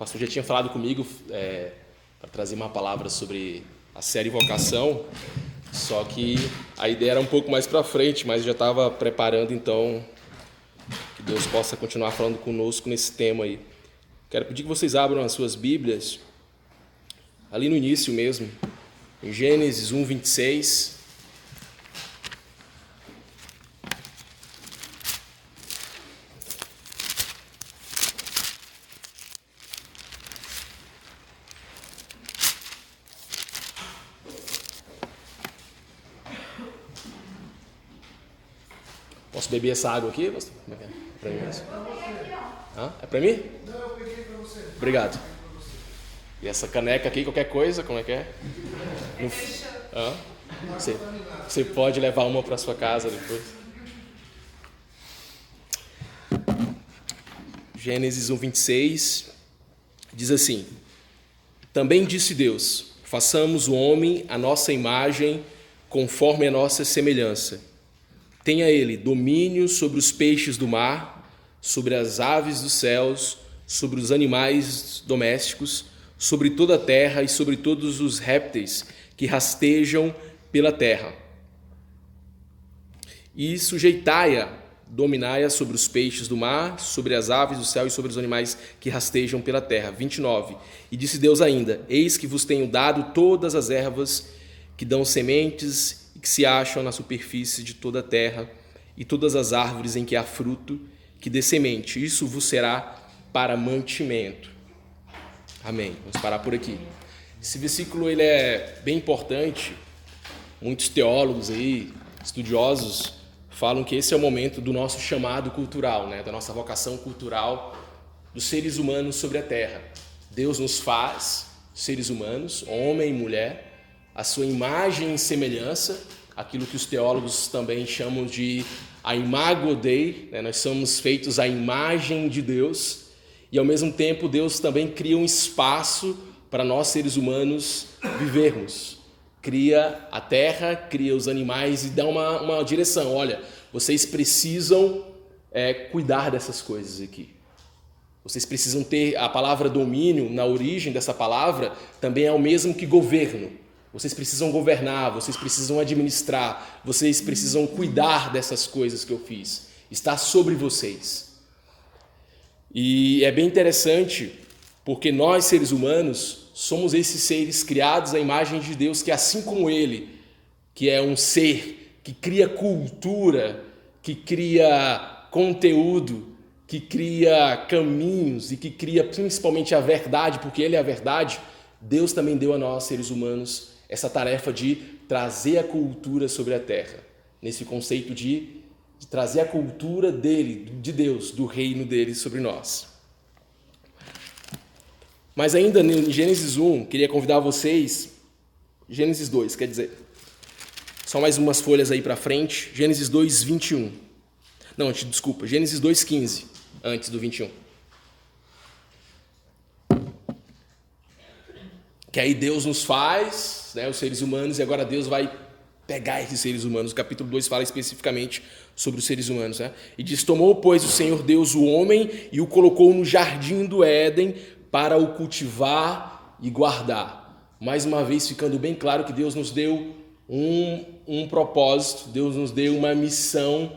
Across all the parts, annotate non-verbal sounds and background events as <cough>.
pastor já tinha falado comigo é, para trazer uma palavra sobre a série Vocação, só que a ideia era um pouco mais para frente, mas já estava preparando então que Deus possa continuar falando conosco nesse tema aí. Quero pedir que vocês abram as suas Bíblias, ali no início mesmo, em Gênesis 1, 26. Beber essa água aqui? Como é que é? Pra mim mesmo? É pra mim? Não, eu peguei pra você. Obrigado. E essa caneca aqui, qualquer coisa, como é que é? Não- Hã? Você, você pode levar uma para sua casa depois. Gênesis 1, 26 diz assim: Também disse Deus: Façamos o homem a nossa imagem, conforme a nossa semelhança. Tenha ele domínio sobre os peixes do mar, sobre as aves dos céus, sobre os animais domésticos, sobre toda a terra e sobre todos os répteis que rastejam pela terra. E sujeitai-a, dominai-a sobre os peixes do mar, sobre as aves do céu e sobre os animais que rastejam pela terra. 29. E disse Deus ainda: Eis que vos tenho dado todas as ervas que dão sementes que se acham na superfície de toda a terra, e todas as árvores em que há fruto que dê semente. Isso vos será para mantimento. Amém. Vamos parar por aqui. Esse versículo ele é bem importante. Muitos teólogos aí, estudiosos, falam que esse é o momento do nosso chamado cultural, né? da nossa vocação cultural dos seres humanos sobre a terra. Deus nos faz seres humanos, homem e mulher, a sua imagem e semelhança, aquilo que os teólogos também chamam de a imago Dei, né? nós somos feitos à imagem de Deus, e ao mesmo tempo Deus também cria um espaço para nós seres humanos vivermos. Cria a terra, cria os animais e dá uma, uma direção. Olha, vocês precisam é, cuidar dessas coisas aqui. Vocês precisam ter a palavra domínio, na origem dessa palavra, também é o mesmo que governo. Vocês precisam governar, vocês precisam administrar, vocês precisam cuidar dessas coisas que eu fiz. Está sobre vocês. E é bem interessante porque nós, seres humanos, somos esses seres criados à imagem de Deus, que assim como Ele, que é um ser que cria cultura, que cria conteúdo, que cria caminhos e que cria principalmente a verdade, porque Ele é a verdade, Deus também deu a nós, seres humanos, essa tarefa de trazer a cultura sobre a terra, nesse conceito de, de trazer a cultura dele, de Deus, do reino dele sobre nós. Mas ainda em Gênesis 1, queria convidar vocês, Gênesis 2, quer dizer, só mais umas folhas aí para frente, Gênesis 2, 21. Não, desculpa, Gênesis 2, 15, antes do 21. Que aí Deus nos faz, né, os seres humanos, e agora Deus vai pegar esses seres humanos. O capítulo 2 fala especificamente sobre os seres humanos. Né? E diz: Tomou, pois, o Senhor Deus o homem e o colocou no jardim do Éden para o cultivar e guardar. Mais uma vez, ficando bem claro que Deus nos deu um, um propósito, Deus nos deu uma missão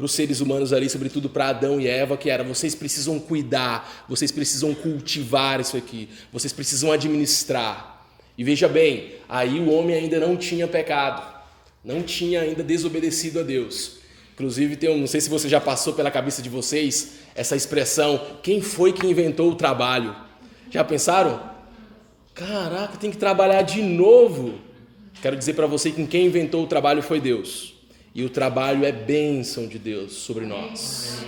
para os seres humanos ali, sobretudo para Adão e Eva, que era: vocês precisam cuidar, vocês precisam cultivar isso aqui, vocês precisam administrar. E veja bem, aí o homem ainda não tinha pecado, não tinha ainda desobedecido a Deus. Inclusive, tem, não sei se você já passou pela cabeça de vocês essa expressão: quem foi que inventou o trabalho? Já pensaram? Caraca, tem que trabalhar de novo. Quero dizer para você que quem inventou o trabalho foi Deus. E o trabalho é bênção de Deus sobre nós.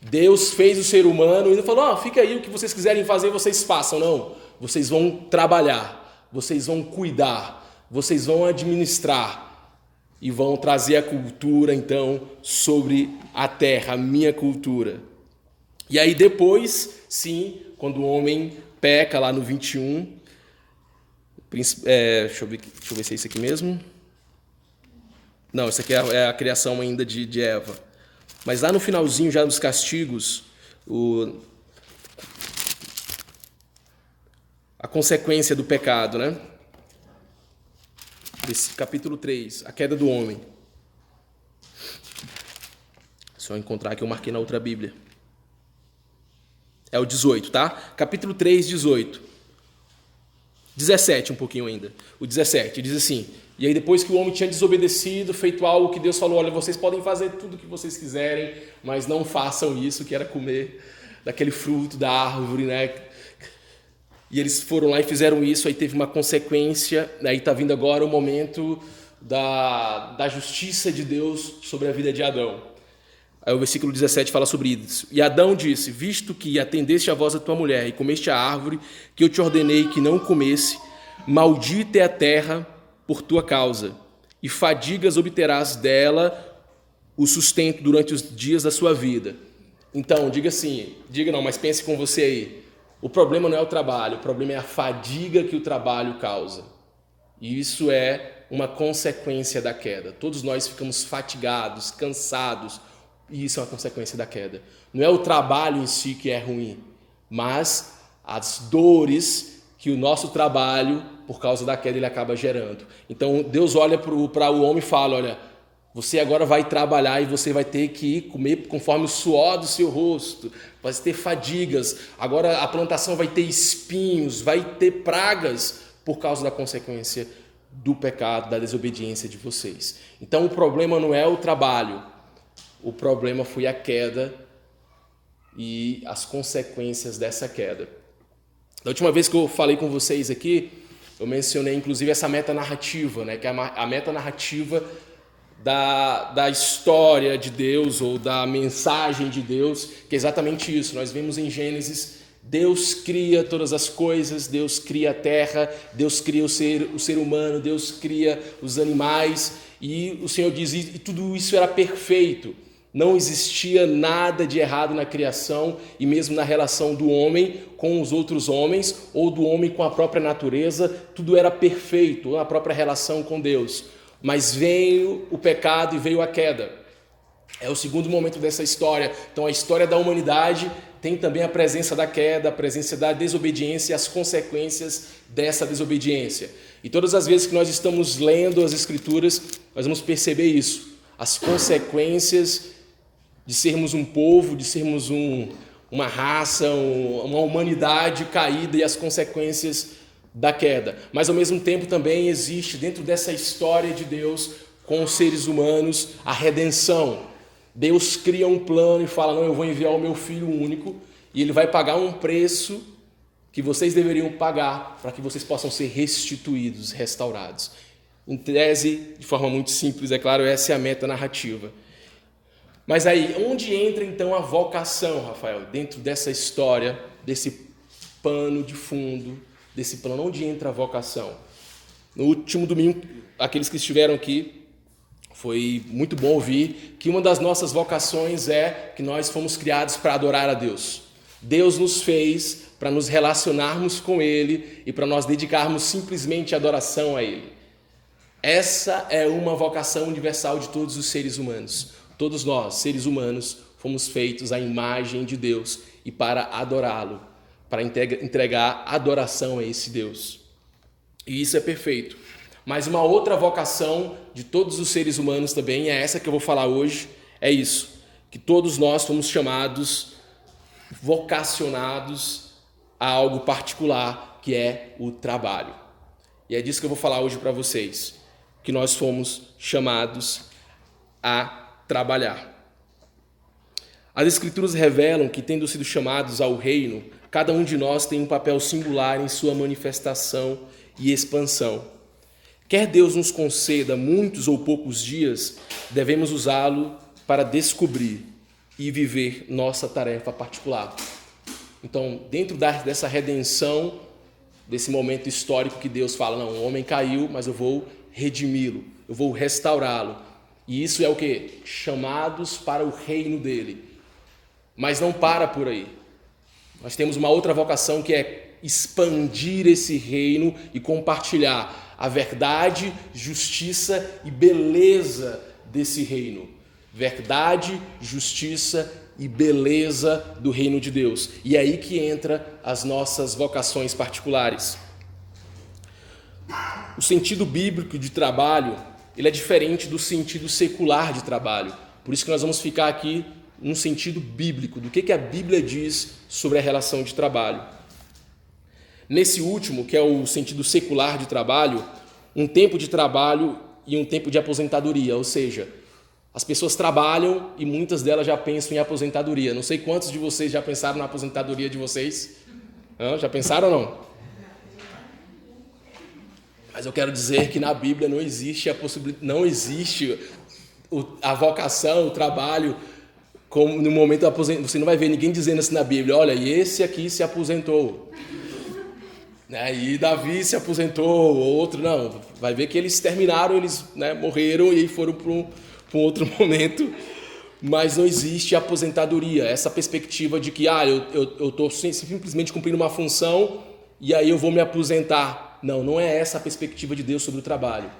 Deus fez o ser humano e falou: oh, fica aí, o que vocês quiserem fazer, vocês façam. Não, vocês vão trabalhar, vocês vão cuidar, vocês vão administrar e vão trazer a cultura, então, sobre a terra, a minha cultura. E aí depois, sim, quando o homem peca lá no 21, é, deixa, eu ver, deixa eu ver se é isso aqui mesmo. Não, isso aqui é a, é a criação ainda de, de, Eva. Mas lá no finalzinho, já dos castigos, o, consequência do pecado, né? Desse capítulo 3, a queda do homem. Só encontrar que eu marquei na outra Bíblia. É o 18, tá? Capítulo 3, 18. 17, um pouquinho ainda. O 17 diz assim: E aí, depois que o homem tinha desobedecido, feito algo que Deus falou: Olha, vocês podem fazer tudo o que vocês quiserem, mas não façam isso, que era comer daquele fruto da árvore, né? E eles foram lá e fizeram isso, aí teve uma consequência, aí está vindo agora o momento da, da justiça de Deus sobre a vida de Adão. Aí o versículo 17 fala sobre isso. E Adão disse: Visto que atendeste a voz da tua mulher e comeste a árvore que eu te ordenei que não comesse, maldita é a terra por tua causa, e fadigas obterás dela o sustento durante os dias da sua vida. Então, diga assim, diga não, mas pense com você aí. O problema não é o trabalho, o problema é a fadiga que o trabalho causa. E isso é uma consequência da queda. Todos nós ficamos fatigados, cansados, e isso é uma consequência da queda. Não é o trabalho em si que é ruim, mas as dores que o nosso trabalho, por causa da queda, ele acaba gerando. Então Deus olha para o homem e fala: Olha, você agora vai trabalhar e você vai ter que comer conforme o suor do seu rosto, vai ter fadigas, agora a plantação vai ter espinhos, vai ter pragas por causa da consequência do pecado, da desobediência de vocês. Então o problema não é o trabalho, o problema foi a queda e as consequências dessa queda. Da última vez que eu falei com vocês aqui, eu mencionei inclusive essa meta narrativa, né, que é a meta narrativa da, da história de Deus ou da mensagem de Deus, que é exatamente isso. Nós vemos em Gênesis, Deus cria todas as coisas, Deus cria a terra, Deus cria o ser, o ser humano, Deus cria os animais, e o Senhor diz, e tudo isso era perfeito. Não existia nada de errado na criação e mesmo na relação do homem com os outros homens ou do homem com a própria natureza, tudo era perfeito, a própria relação com Deus. Mas veio o pecado e veio a queda. É o segundo momento dessa história. Então, a história da humanidade tem também a presença da queda, a presença da desobediência e as consequências dessa desobediência. E todas as vezes que nós estamos lendo as Escrituras, nós vamos perceber isso. As consequências de sermos um povo, de sermos um, uma raça, um, uma humanidade caída e as consequências da queda. Mas ao mesmo tempo também existe dentro dessa história de Deus com os seres humanos a redenção. Deus cria um plano e fala: Não, eu vou enviar o meu filho único e ele vai pagar um preço que vocês deveriam pagar para que vocês possam ser restituídos, restaurados. Em tese, de forma muito simples, é claro, essa é a meta narrativa. Mas aí, onde entra então a vocação, Rafael? Dentro dessa história, desse pano de fundo desse plano, onde entra a vocação. No último domingo, aqueles que estiveram aqui, foi muito bom ouvir que uma das nossas vocações é que nós fomos criados para adorar a Deus. Deus nos fez para nos relacionarmos com Ele e para nós dedicarmos simplesmente adoração a Ele. Essa é uma vocação universal de todos os seres humanos. Todos nós, seres humanos, fomos feitos à imagem de Deus e para adorá-lo para entregar adoração a esse Deus. E isso é perfeito. Mas uma outra vocação de todos os seres humanos também, é essa que eu vou falar hoje, é isso, que todos nós fomos chamados, vocacionados a algo particular, que é o trabalho. E é disso que eu vou falar hoje para vocês, que nós fomos chamados a trabalhar. As Escrituras revelam que, tendo sido chamados ao reino, cada um de nós tem um papel singular em sua manifestação e expansão. Quer Deus nos conceda muitos ou poucos dias, devemos usá-lo para descobrir e viver nossa tarefa particular. Então, dentro dessa redenção, desse momento histórico que Deus fala: não, o homem caiu, mas eu vou redimi-lo, eu vou restaurá-lo. E isso é o que? Chamados para o reino dele. Mas não para por aí. Nós temos uma outra vocação que é expandir esse reino e compartilhar a verdade, justiça e beleza desse reino. Verdade, justiça e beleza do reino de Deus. E é aí que entra as nossas vocações particulares. O sentido bíblico de trabalho, ele é diferente do sentido secular de trabalho. Por isso que nós vamos ficar aqui no sentido bíblico, do que, que a Bíblia diz sobre a relação de trabalho. Nesse último, que é o sentido secular de trabalho, um tempo de trabalho e um tempo de aposentadoria, ou seja, as pessoas trabalham e muitas delas já pensam em aposentadoria. Não sei quantos de vocês já pensaram na aposentadoria de vocês. Já pensaram ou não? Mas eu quero dizer que na Bíblia não existe a possibilidade, não existe a vocação, o trabalho como no momento da aposentadoria. Você não vai ver ninguém dizendo assim na Bíblia, olha, e esse aqui se aposentou. Né? E Davi se aposentou, outro não. Vai ver que eles terminaram, eles né, morreram e foram para um, um, outro <laughs> momento. Mas não existe aposentadoria, essa perspectiva de que ah, eu estou simplesmente cumprindo uma função e aí eu vou me aposentar. Não, não é essa a perspectiva de Deus sobre o trabalho.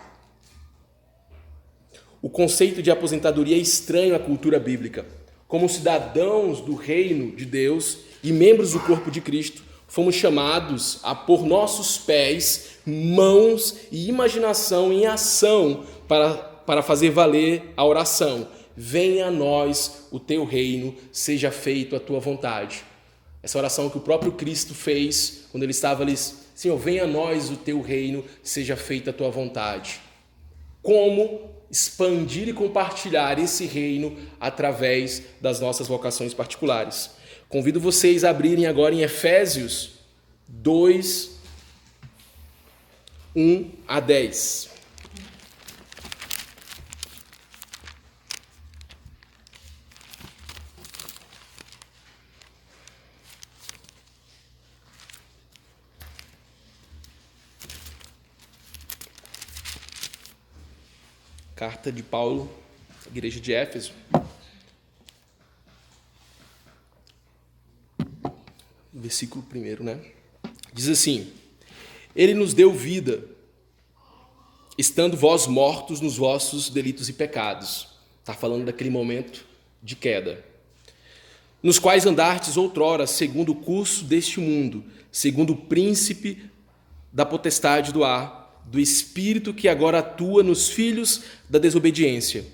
O conceito de aposentadoria é estranho à cultura bíblica. Como cidadãos do reino de Deus e membros do corpo de Cristo, fomos chamados a pôr nossos pés, mãos e imaginação em ação para, para fazer valer a oração. Venha a nós o teu reino, seja feito a tua vontade. Essa oração que o próprio Cristo fez quando ele estava ali, Senhor, venha a nós o teu reino, seja feita a tua vontade. Como expandir e compartilhar esse reino através das nossas vocações particulares. Convido vocês a abrirem agora em Efésios 2, 1 a 10. Carta de Paulo, Igreja de Éfeso. versículo primeiro, né? Diz assim: Ele nos deu vida, estando vós mortos nos vossos delitos e pecados. Está falando daquele momento de queda. Nos quais andastes outrora, segundo o curso deste mundo, segundo o príncipe da potestade do ar, do espírito que agora atua nos filhos da desobediência,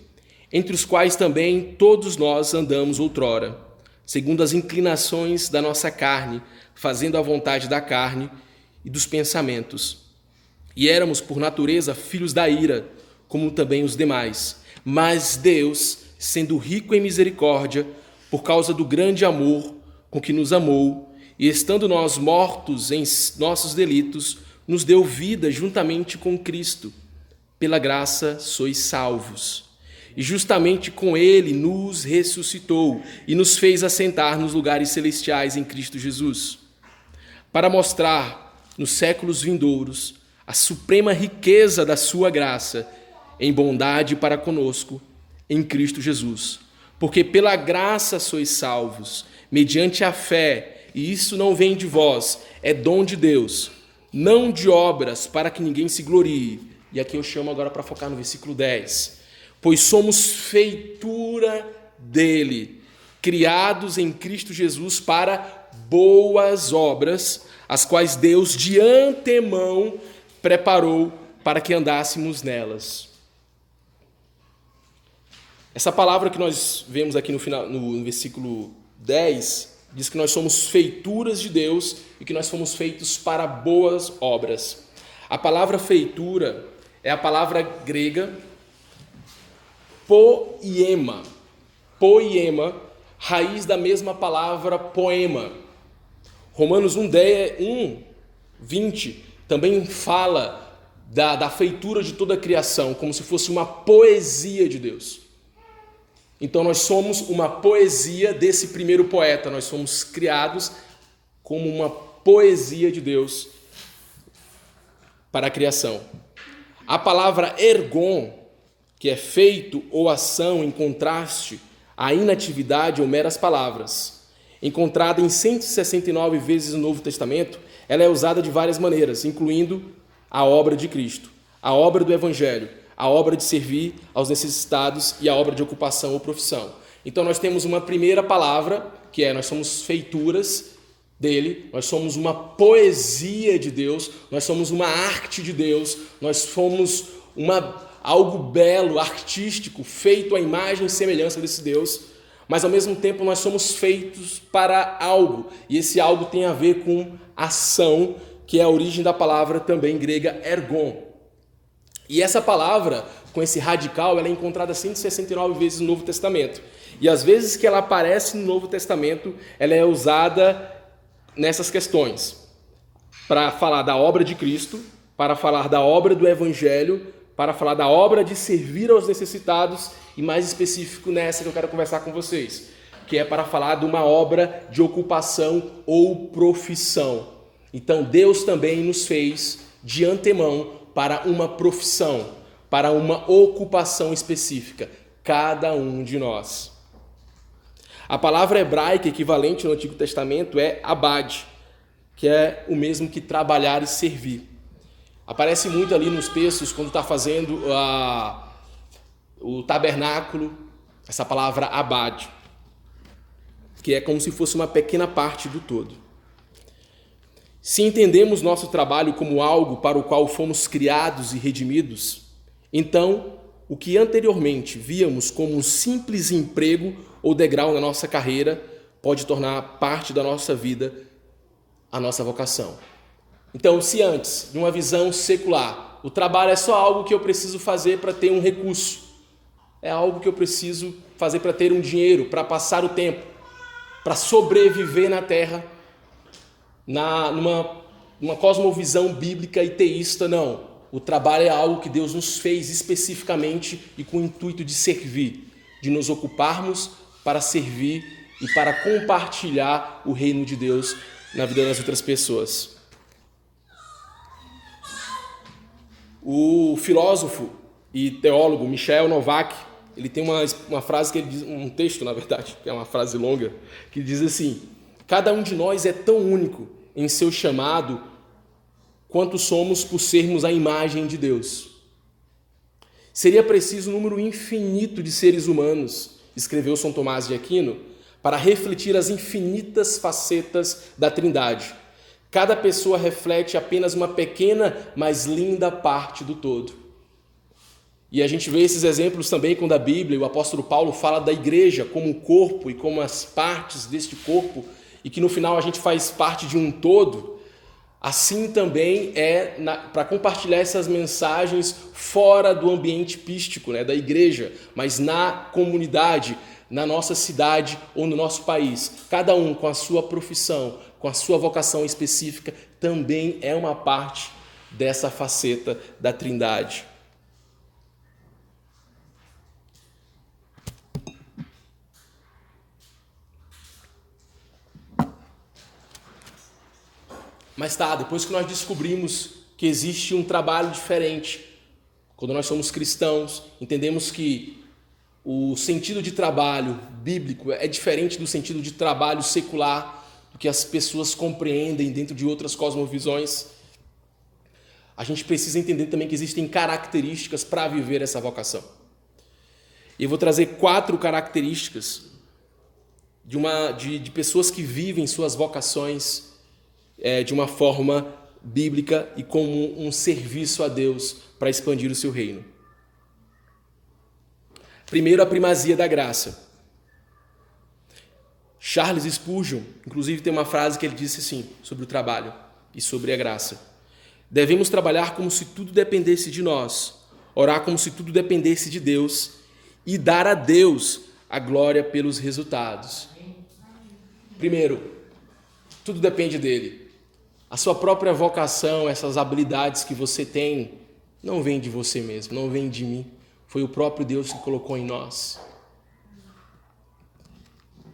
entre os quais também todos nós andamos outrora segundo as inclinações da nossa carne, fazendo a vontade da carne e dos pensamentos. E éramos, por natureza, filhos da ira, como também os demais. Mas Deus, sendo rico em misericórdia, por causa do grande amor com que nos amou, e estando nós mortos em nossos delitos, nos deu vida juntamente com Cristo. Pela graça sois salvos e justamente com ele nos ressuscitou e nos fez assentar nos lugares celestiais em Cristo Jesus, para mostrar nos séculos vindouros a suprema riqueza da sua graça em bondade para conosco em Cristo Jesus. Porque pela graça sois salvos, mediante a fé, e isso não vem de vós, é dom de Deus, não de obras para que ninguém se glorie. E aqui eu chamo agora para focar no versículo 10 pois somos feitura dele, criados em Cristo Jesus para boas obras, as quais Deus de antemão preparou para que andássemos nelas. Essa palavra que nós vemos aqui no, final, no versículo 10 diz que nós somos feituras de Deus e que nós fomos feitos para boas obras. A palavra feitura é a palavra grega poema. Poema, raiz da mesma palavra poema. Romanos 1, 10, 1 20 também fala da, da feitura de toda a criação, como se fosse uma poesia de Deus. Então nós somos uma poesia desse primeiro poeta, nós somos criados como uma poesia de Deus para a criação. A palavra ergon que é feito ou ação em contraste à inatividade ou meras palavras. Encontrada em 169 vezes no Novo Testamento, ela é usada de várias maneiras, incluindo a obra de Cristo, a obra do Evangelho, a obra de servir aos necessitados e a obra de ocupação ou profissão. Então nós temos uma primeira palavra, que é nós somos feituras dele, nós somos uma poesia de Deus, nós somos uma arte de Deus, nós somos uma algo belo, artístico, feito à imagem e semelhança desse Deus, mas ao mesmo tempo nós somos feitos para algo, e esse algo tem a ver com ação, que é a origem da palavra também grega ergon. E essa palavra, com esse radical, ela é encontrada 169 vezes no Novo Testamento. E às vezes que ela aparece no Novo Testamento, ela é usada nessas questões para falar da obra de Cristo, para falar da obra do Evangelho, para falar da obra de servir aos necessitados e mais específico nessa que eu quero conversar com vocês, que é para falar de uma obra de ocupação ou profissão. Então Deus também nos fez de antemão para uma profissão, para uma ocupação específica, cada um de nós. A palavra hebraica equivalente no Antigo Testamento é abad, que é o mesmo que trabalhar e servir. Aparece muito ali nos textos quando está fazendo a, o tabernáculo, essa palavra abad, que é como se fosse uma pequena parte do todo. Se entendemos nosso trabalho como algo para o qual fomos criados e redimidos, então o que anteriormente víamos como um simples emprego ou degrau na nossa carreira pode tornar parte da nossa vida a nossa vocação. Então, se antes, de uma visão secular, o trabalho é só algo que eu preciso fazer para ter um recurso, é algo que eu preciso fazer para ter um dinheiro, para passar o tempo, para sobreviver na terra, na, numa, numa cosmovisão bíblica e teísta, não. O trabalho é algo que Deus nos fez especificamente e com o intuito de servir, de nos ocuparmos para servir e para compartilhar o reino de Deus na vida das outras pessoas. O filósofo e teólogo Michel Novak, ele tem uma, uma frase que ele diz, um texto, na verdade, <laughs> que é uma frase longa, que diz assim: Cada um de nós é tão único em seu chamado quanto somos por sermos a imagem de Deus. Seria preciso um número infinito de seres humanos, escreveu São Tomás de Aquino, para refletir as infinitas facetas da Trindade Cada pessoa reflete apenas uma pequena, mas linda parte do todo. E a gente vê esses exemplos também quando a Bíblia, o apóstolo Paulo fala da igreja como um corpo e como as partes deste corpo, e que no final a gente faz parte de um todo. Assim também é para compartilhar essas mensagens fora do ambiente pístico, né, da igreja, mas na comunidade, na nossa cidade ou no nosso país, cada um com a sua profissão, com a sua vocação específica, também é uma parte dessa faceta da Trindade. Mas tá, depois que nós descobrimos que existe um trabalho diferente, quando nós somos cristãos, entendemos que o sentido de trabalho bíblico é diferente do sentido de trabalho secular do que as pessoas compreendem dentro de outras cosmovisões. A gente precisa entender também que existem características para viver essa vocação. E eu vou trazer quatro características de, uma, de, de pessoas que vivem suas vocações é, de uma forma bíblica e como um serviço a Deus para expandir o seu reino. Primeiro, a primazia da graça. Charles Spurgeon, inclusive, tem uma frase que ele disse assim sobre o trabalho e sobre a graça. Devemos trabalhar como se tudo dependesse de nós, orar como se tudo dependesse de Deus e dar a Deus a glória pelos resultados. Primeiro, tudo depende dele. A sua própria vocação, essas habilidades que você tem, não vem de você mesmo, não vem de mim. Foi o próprio Deus que colocou em nós.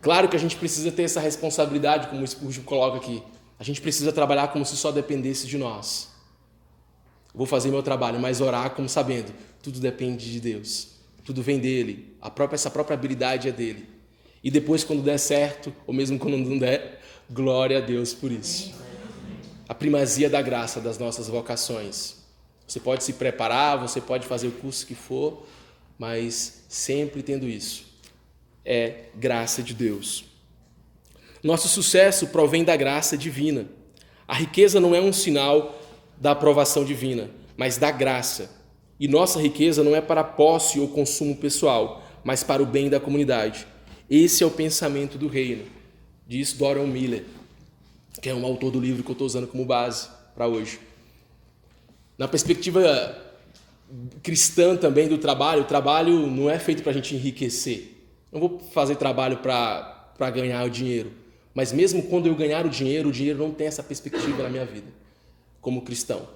Claro que a gente precisa ter essa responsabilidade, como o Spurgeon coloca aqui. A gente precisa trabalhar como se só dependesse de nós. Vou fazer meu trabalho, mas orar como sabendo, tudo depende de Deus. Tudo vem dele. A própria essa própria habilidade é dele. E depois quando der certo, ou mesmo quando não der, <laughs> glória a Deus por isso. A primazia da graça das nossas vocações. Você pode se preparar, você pode fazer o curso que for, mas sempre tendo isso é graça de Deus. Nosso sucesso provém da graça divina. A riqueza não é um sinal da aprovação divina, mas da graça. E nossa riqueza não é para posse ou consumo pessoal, mas para o bem da comunidade. Esse é o pensamento do reino, diz Doran Miller, que é um autor do livro que eu estou usando como base para hoje. Na perspectiva cristã também do trabalho, o trabalho não é feito para a gente enriquecer. Não vou fazer trabalho para ganhar o dinheiro. Mas mesmo quando eu ganhar o dinheiro, o dinheiro não tem essa perspectiva na minha vida, como cristão.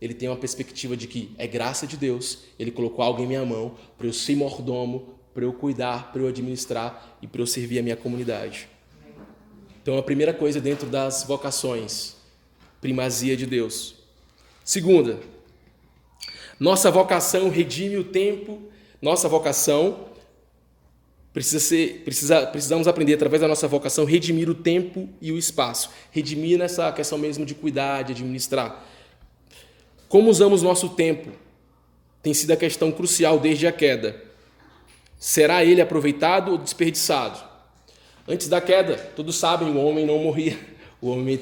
Ele tem uma perspectiva de que é graça de Deus, ele colocou algo em minha mão para eu ser mordomo, para eu cuidar, para eu administrar e para eu servir a minha comunidade. Então, a primeira coisa dentro das vocações, primazia de Deus. Segunda, nossa vocação redime o tempo, nossa vocação precisa ser, precisa, precisamos aprender através da nossa vocação redimir o tempo e o espaço. Redimir nessa questão mesmo de cuidar, de administrar. Como usamos nosso tempo tem sido a questão crucial desde a queda. Será ele aproveitado ou desperdiçado? Antes da queda, todos sabem, o homem não morria. O homem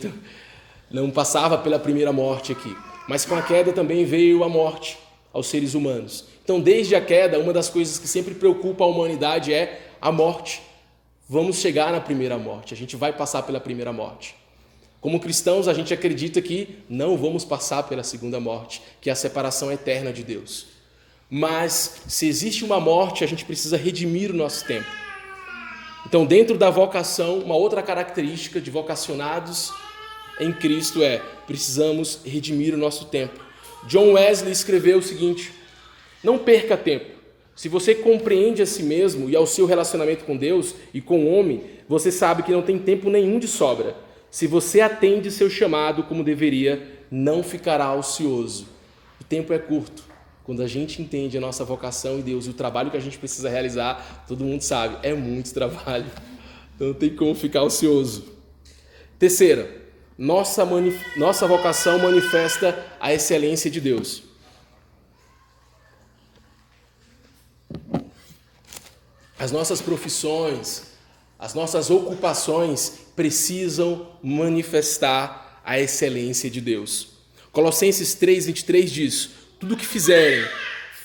não passava pela primeira morte aqui. Mas com a queda também veio a morte aos seres humanos. Então, desde a queda, uma das coisas que sempre preocupa a humanidade é a morte. Vamos chegar na primeira morte, a gente vai passar pela primeira morte. Como cristãos, a gente acredita que não vamos passar pela segunda morte, que é a separação eterna de Deus. Mas se existe uma morte, a gente precisa redimir o nosso tempo. Então, dentro da vocação, uma outra característica de vocacionados em Cristo é precisamos redimir o nosso tempo. John Wesley escreveu o seguinte: Não perca tempo. Se você compreende a si mesmo e ao seu relacionamento com Deus e com o homem, você sabe que não tem tempo nenhum de sobra. Se você atende seu chamado como deveria, não ficará ocioso. O tempo é curto. Quando a gente entende a nossa vocação em Deus e o trabalho que a gente precisa realizar, todo mundo sabe, é muito trabalho. Então não tem como ficar ocioso. Terceira, nossa, nossa vocação manifesta a excelência de Deus. As nossas profissões, as nossas ocupações precisam manifestar a excelência de Deus. Colossenses 3:23 diz: Tudo que fizerem,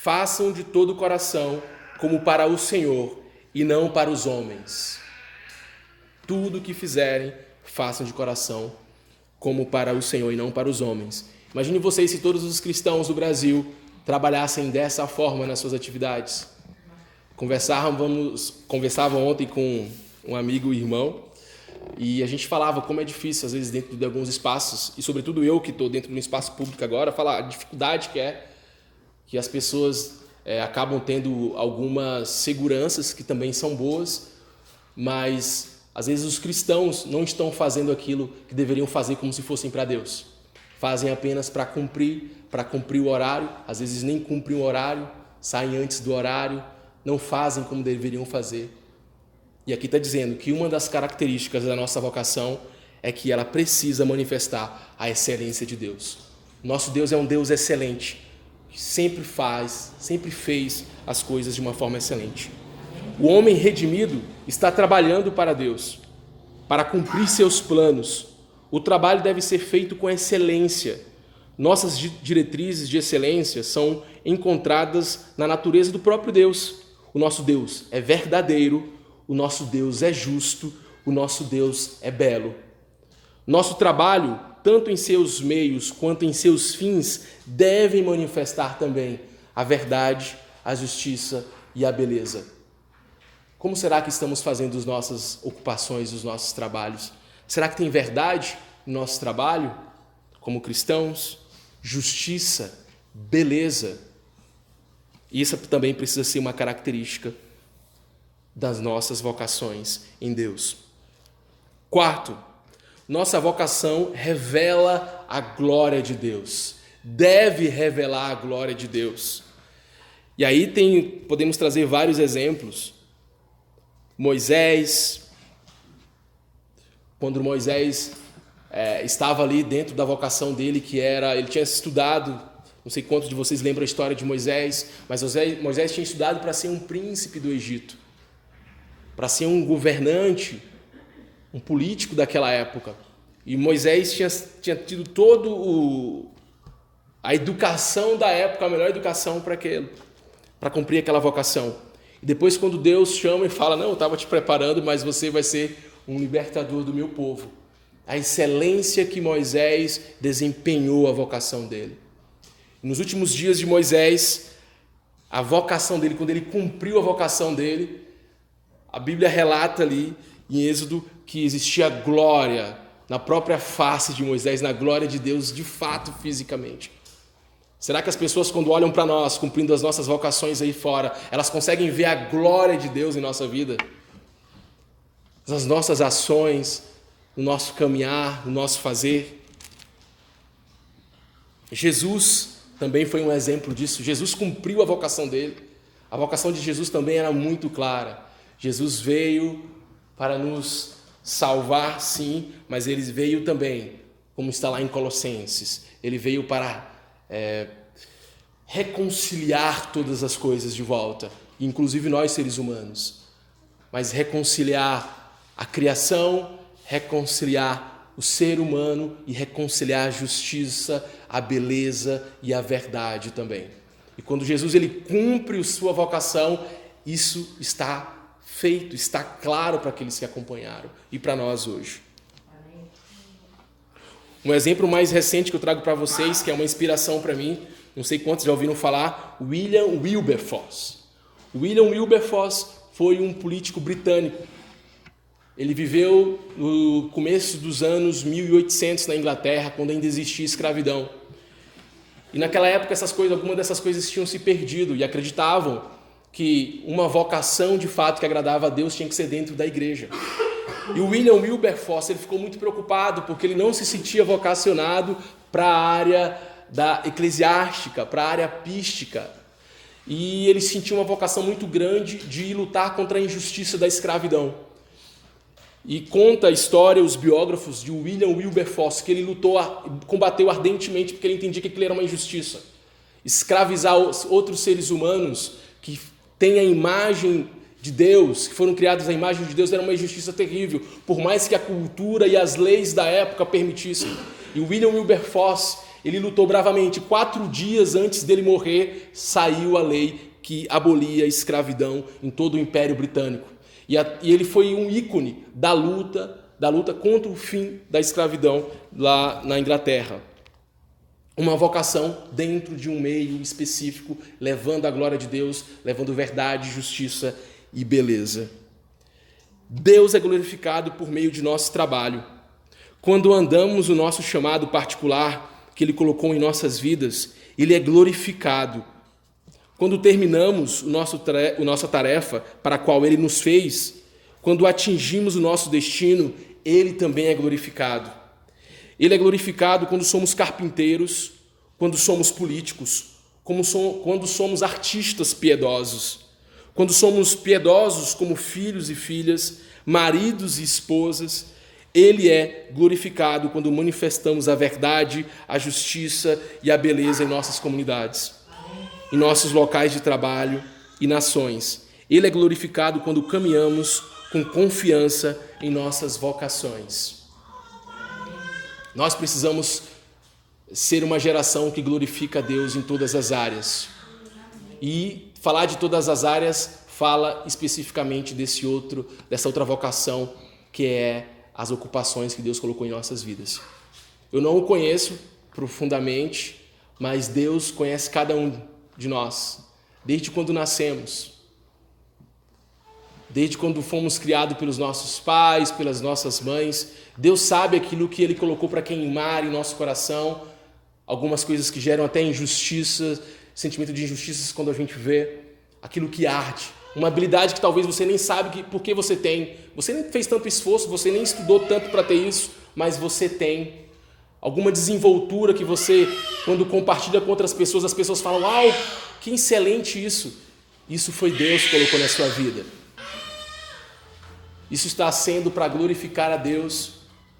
façam de todo o coração, como para o Senhor e não para os homens. Tudo que fizerem, façam de coração como para o Senhor e não para os homens. Imagine vocês se todos os cristãos do Brasil trabalhassem dessa forma nas suas atividades. Conversávamos, conversava ontem com um amigo e irmão e a gente falava como é difícil às vezes dentro de alguns espaços e sobretudo eu que estou dentro de um espaço público agora falar a dificuldade que é que as pessoas é, acabam tendo algumas seguranças que também são boas, mas às vezes os cristãos não estão fazendo aquilo que deveriam fazer como se fossem para Deus. Fazem apenas para cumprir, para cumprir o horário, às vezes nem cumprem o horário, saem antes do horário, não fazem como deveriam fazer. E aqui está dizendo que uma das características da nossa vocação é que ela precisa manifestar a excelência de Deus. Nosso Deus é um Deus excelente, que sempre faz, sempre fez as coisas de uma forma excelente. O homem redimido está trabalhando para Deus, para cumprir seus planos. O trabalho deve ser feito com excelência. Nossas diretrizes de excelência são encontradas na natureza do próprio Deus. O nosso Deus é verdadeiro, o nosso Deus é justo, o nosso Deus é belo. Nosso trabalho, tanto em seus meios quanto em seus fins, deve manifestar também a verdade, a justiça e a beleza. Como será que estamos fazendo as nossas ocupações, os nossos trabalhos? Será que tem verdade no nosso trabalho como cristãos? Justiça, beleza. E isso também precisa ser uma característica das nossas vocações em Deus. Quarto, nossa vocação revela a glória de Deus. Deve revelar a glória de Deus. E aí tem, podemos trazer vários exemplos. Moisés, quando Moisés é, estava ali dentro da vocação dele, que era, ele tinha estudado, não sei quantos de vocês lembram a história de Moisés, mas Moisés, Moisés tinha estudado para ser um príncipe do Egito. Para ser um governante, um político daquela época. E Moisés tinha, tinha tido todo o, a educação da época, a melhor educação para aquele, para cumprir aquela vocação. E depois quando Deus chama e fala: "Não, eu estava te preparando, mas você vai ser um libertador do meu povo". A excelência que Moisés desempenhou a vocação dele. Nos últimos dias de Moisés, a vocação dele, quando ele cumpriu a vocação dele, a Bíblia relata ali em Êxodo que existia glória na própria face de Moisés, na glória de Deus de fato fisicamente. Será que as pessoas, quando olham para nós, cumprindo as nossas vocações aí fora, elas conseguem ver a glória de Deus em nossa vida? As nossas ações, no nosso caminhar, no nosso fazer. Jesus também foi um exemplo disso. Jesus cumpriu a vocação dele. A vocação de Jesus também era muito clara. Jesus veio para nos salvar, sim, mas ele veio também, como está lá em Colossenses, ele veio para é, reconciliar todas as coisas de volta, inclusive nós seres humanos, mas reconciliar a criação, reconciliar o ser humano e reconciliar a justiça, a beleza e a verdade também. E quando Jesus ele cumpre sua vocação, isso está feito, está claro para aqueles que acompanharam e para nós hoje. Um exemplo mais recente que eu trago para vocês, que é uma inspiração para mim, não sei quantos já ouviram falar, William Wilberforce. William Wilberforce foi um político britânico ele viveu no começo dos anos 1800 na Inglaterra, quando ainda existia escravidão. E naquela época essas coisas, algumas dessas coisas tinham se perdido e acreditavam que uma vocação de fato que agradava a Deus tinha que ser dentro da igreja. E o William Wilberforce ele ficou muito preocupado porque ele não se sentia vocacionado para a área da eclesiástica, para a área pística. E ele sentia uma vocação muito grande de lutar contra a injustiça da escravidão. E conta a história, os biógrafos de William Wilberforce, que ele lutou, combateu ardentemente porque ele entendia que aquilo era uma injustiça. Escravizar outros seres humanos que têm a imagem de Deus, que foram criados à imagem de Deus, era uma injustiça terrível, por mais que a cultura e as leis da época permitissem. E William Wilberforce, ele lutou bravamente. Quatro dias antes dele morrer, saiu a lei que abolia a escravidão em todo o Império Britânico. E, a, e ele foi um ícone da luta, da luta contra o fim da escravidão lá na Inglaterra. Uma vocação dentro de um meio específico, levando a glória de Deus, levando verdade, justiça e beleza. Deus é glorificado por meio de nosso trabalho. Quando andamos o nosso chamado particular que Ele colocou em nossas vidas, Ele é glorificado quando terminamos o nosso, a nossa tarefa para a qual Ele nos fez, quando atingimos o nosso destino, Ele também é glorificado. Ele é glorificado quando somos carpinteiros, quando somos políticos, quando somos artistas piedosos, quando somos piedosos como filhos e filhas, maridos e esposas. Ele é glorificado quando manifestamos a verdade, a justiça e a beleza em nossas comunidades em nossos locais de trabalho e nações. Ele é glorificado quando caminhamos com confiança em nossas vocações. Nós precisamos ser uma geração que glorifica a Deus em todas as áreas. E falar de todas as áreas fala especificamente desse outro, dessa outra vocação que é as ocupações que Deus colocou em nossas vidas. Eu não o conheço profundamente, mas Deus conhece cada um de nós, desde quando nascemos, desde quando fomos criados pelos nossos pais, pelas nossas mães. Deus sabe aquilo que Ele colocou para queimar em nosso coração, algumas coisas que geram até injustiça, sentimento de injustiça quando a gente vê aquilo que arde. Uma habilidade que talvez você nem sabe que, por que você tem. Você nem fez tanto esforço, você nem estudou tanto para ter isso, mas você tem alguma desenvoltura que você, quando compartilha com outras pessoas, as pessoas falam: Uau, que excelente isso! Isso foi Deus que colocou na sua vida. Isso está sendo para glorificar a Deus,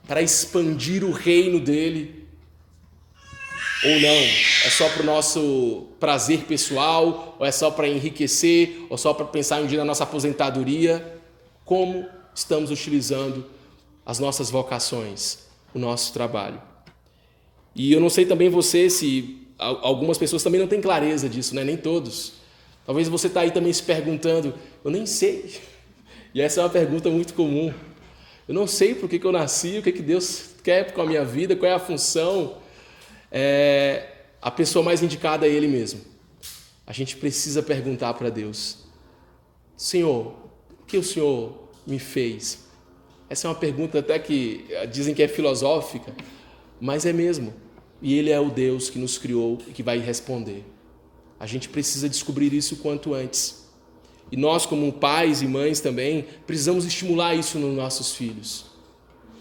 para expandir o reino dele. Ou não? É só para o nosso prazer pessoal? Ou é só para enriquecer? Ou só para pensar um dia na nossa aposentadoria? como estamos utilizando as nossas vocações, o nosso trabalho. E eu não sei também você se algumas pessoas também não têm clareza disso, né? Nem todos. Talvez você está aí também se perguntando, eu nem sei. E essa é uma pergunta muito comum. Eu não sei por que, que eu nasci, o que, que Deus quer com a minha vida, qual é a função. É, a pessoa mais indicada é Ele mesmo. A gente precisa perguntar para Deus: Senhor, o que o Senhor me fez? Essa é uma pergunta até que dizem que é filosófica, mas é mesmo. E Ele é o Deus que nos criou e que vai responder. A gente precisa descobrir isso o quanto antes. E nós, como pais e mães também, precisamos estimular isso nos nossos filhos.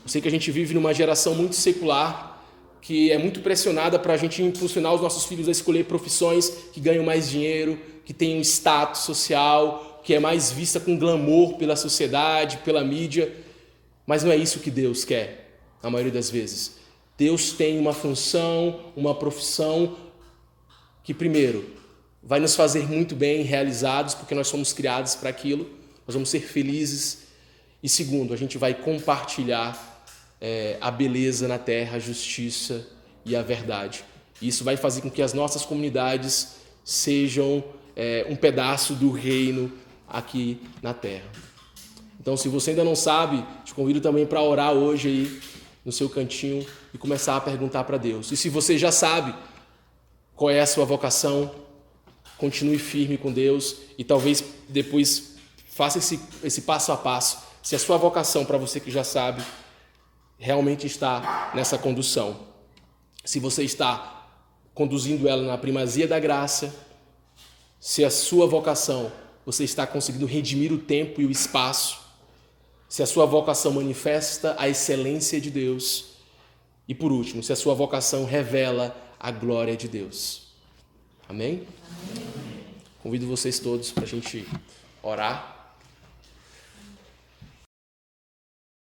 Eu sei que a gente vive numa geração muito secular, que é muito pressionada para a gente impulsionar os nossos filhos a escolher profissões que ganham mais dinheiro, que têm um status social, que é mais vista com glamour pela sociedade, pela mídia. Mas não é isso que Deus quer, a maioria das vezes. Deus tem uma função, uma profissão que, primeiro, vai nos fazer muito bem realizados, porque nós somos criados para aquilo, nós vamos ser felizes. E segundo, a gente vai compartilhar é, a beleza na terra, a justiça e a verdade. Isso vai fazer com que as nossas comunidades sejam é, um pedaço do reino aqui na terra. Então, se você ainda não sabe, te convido também para orar hoje aí no seu cantinho e começar a perguntar para Deus. E se você já sabe qual é a sua vocação, continue firme com Deus e talvez depois faça esse, esse passo a passo. Se a sua vocação, para você que já sabe, realmente está nessa condução. Se você está conduzindo ela na primazia da graça, se a sua vocação você está conseguindo redimir o tempo e o espaço, se a sua vocação manifesta a excelência de Deus. E por último, se a sua vocação revela a glória de Deus. Amém? Amém. Convido vocês todos para a gente orar.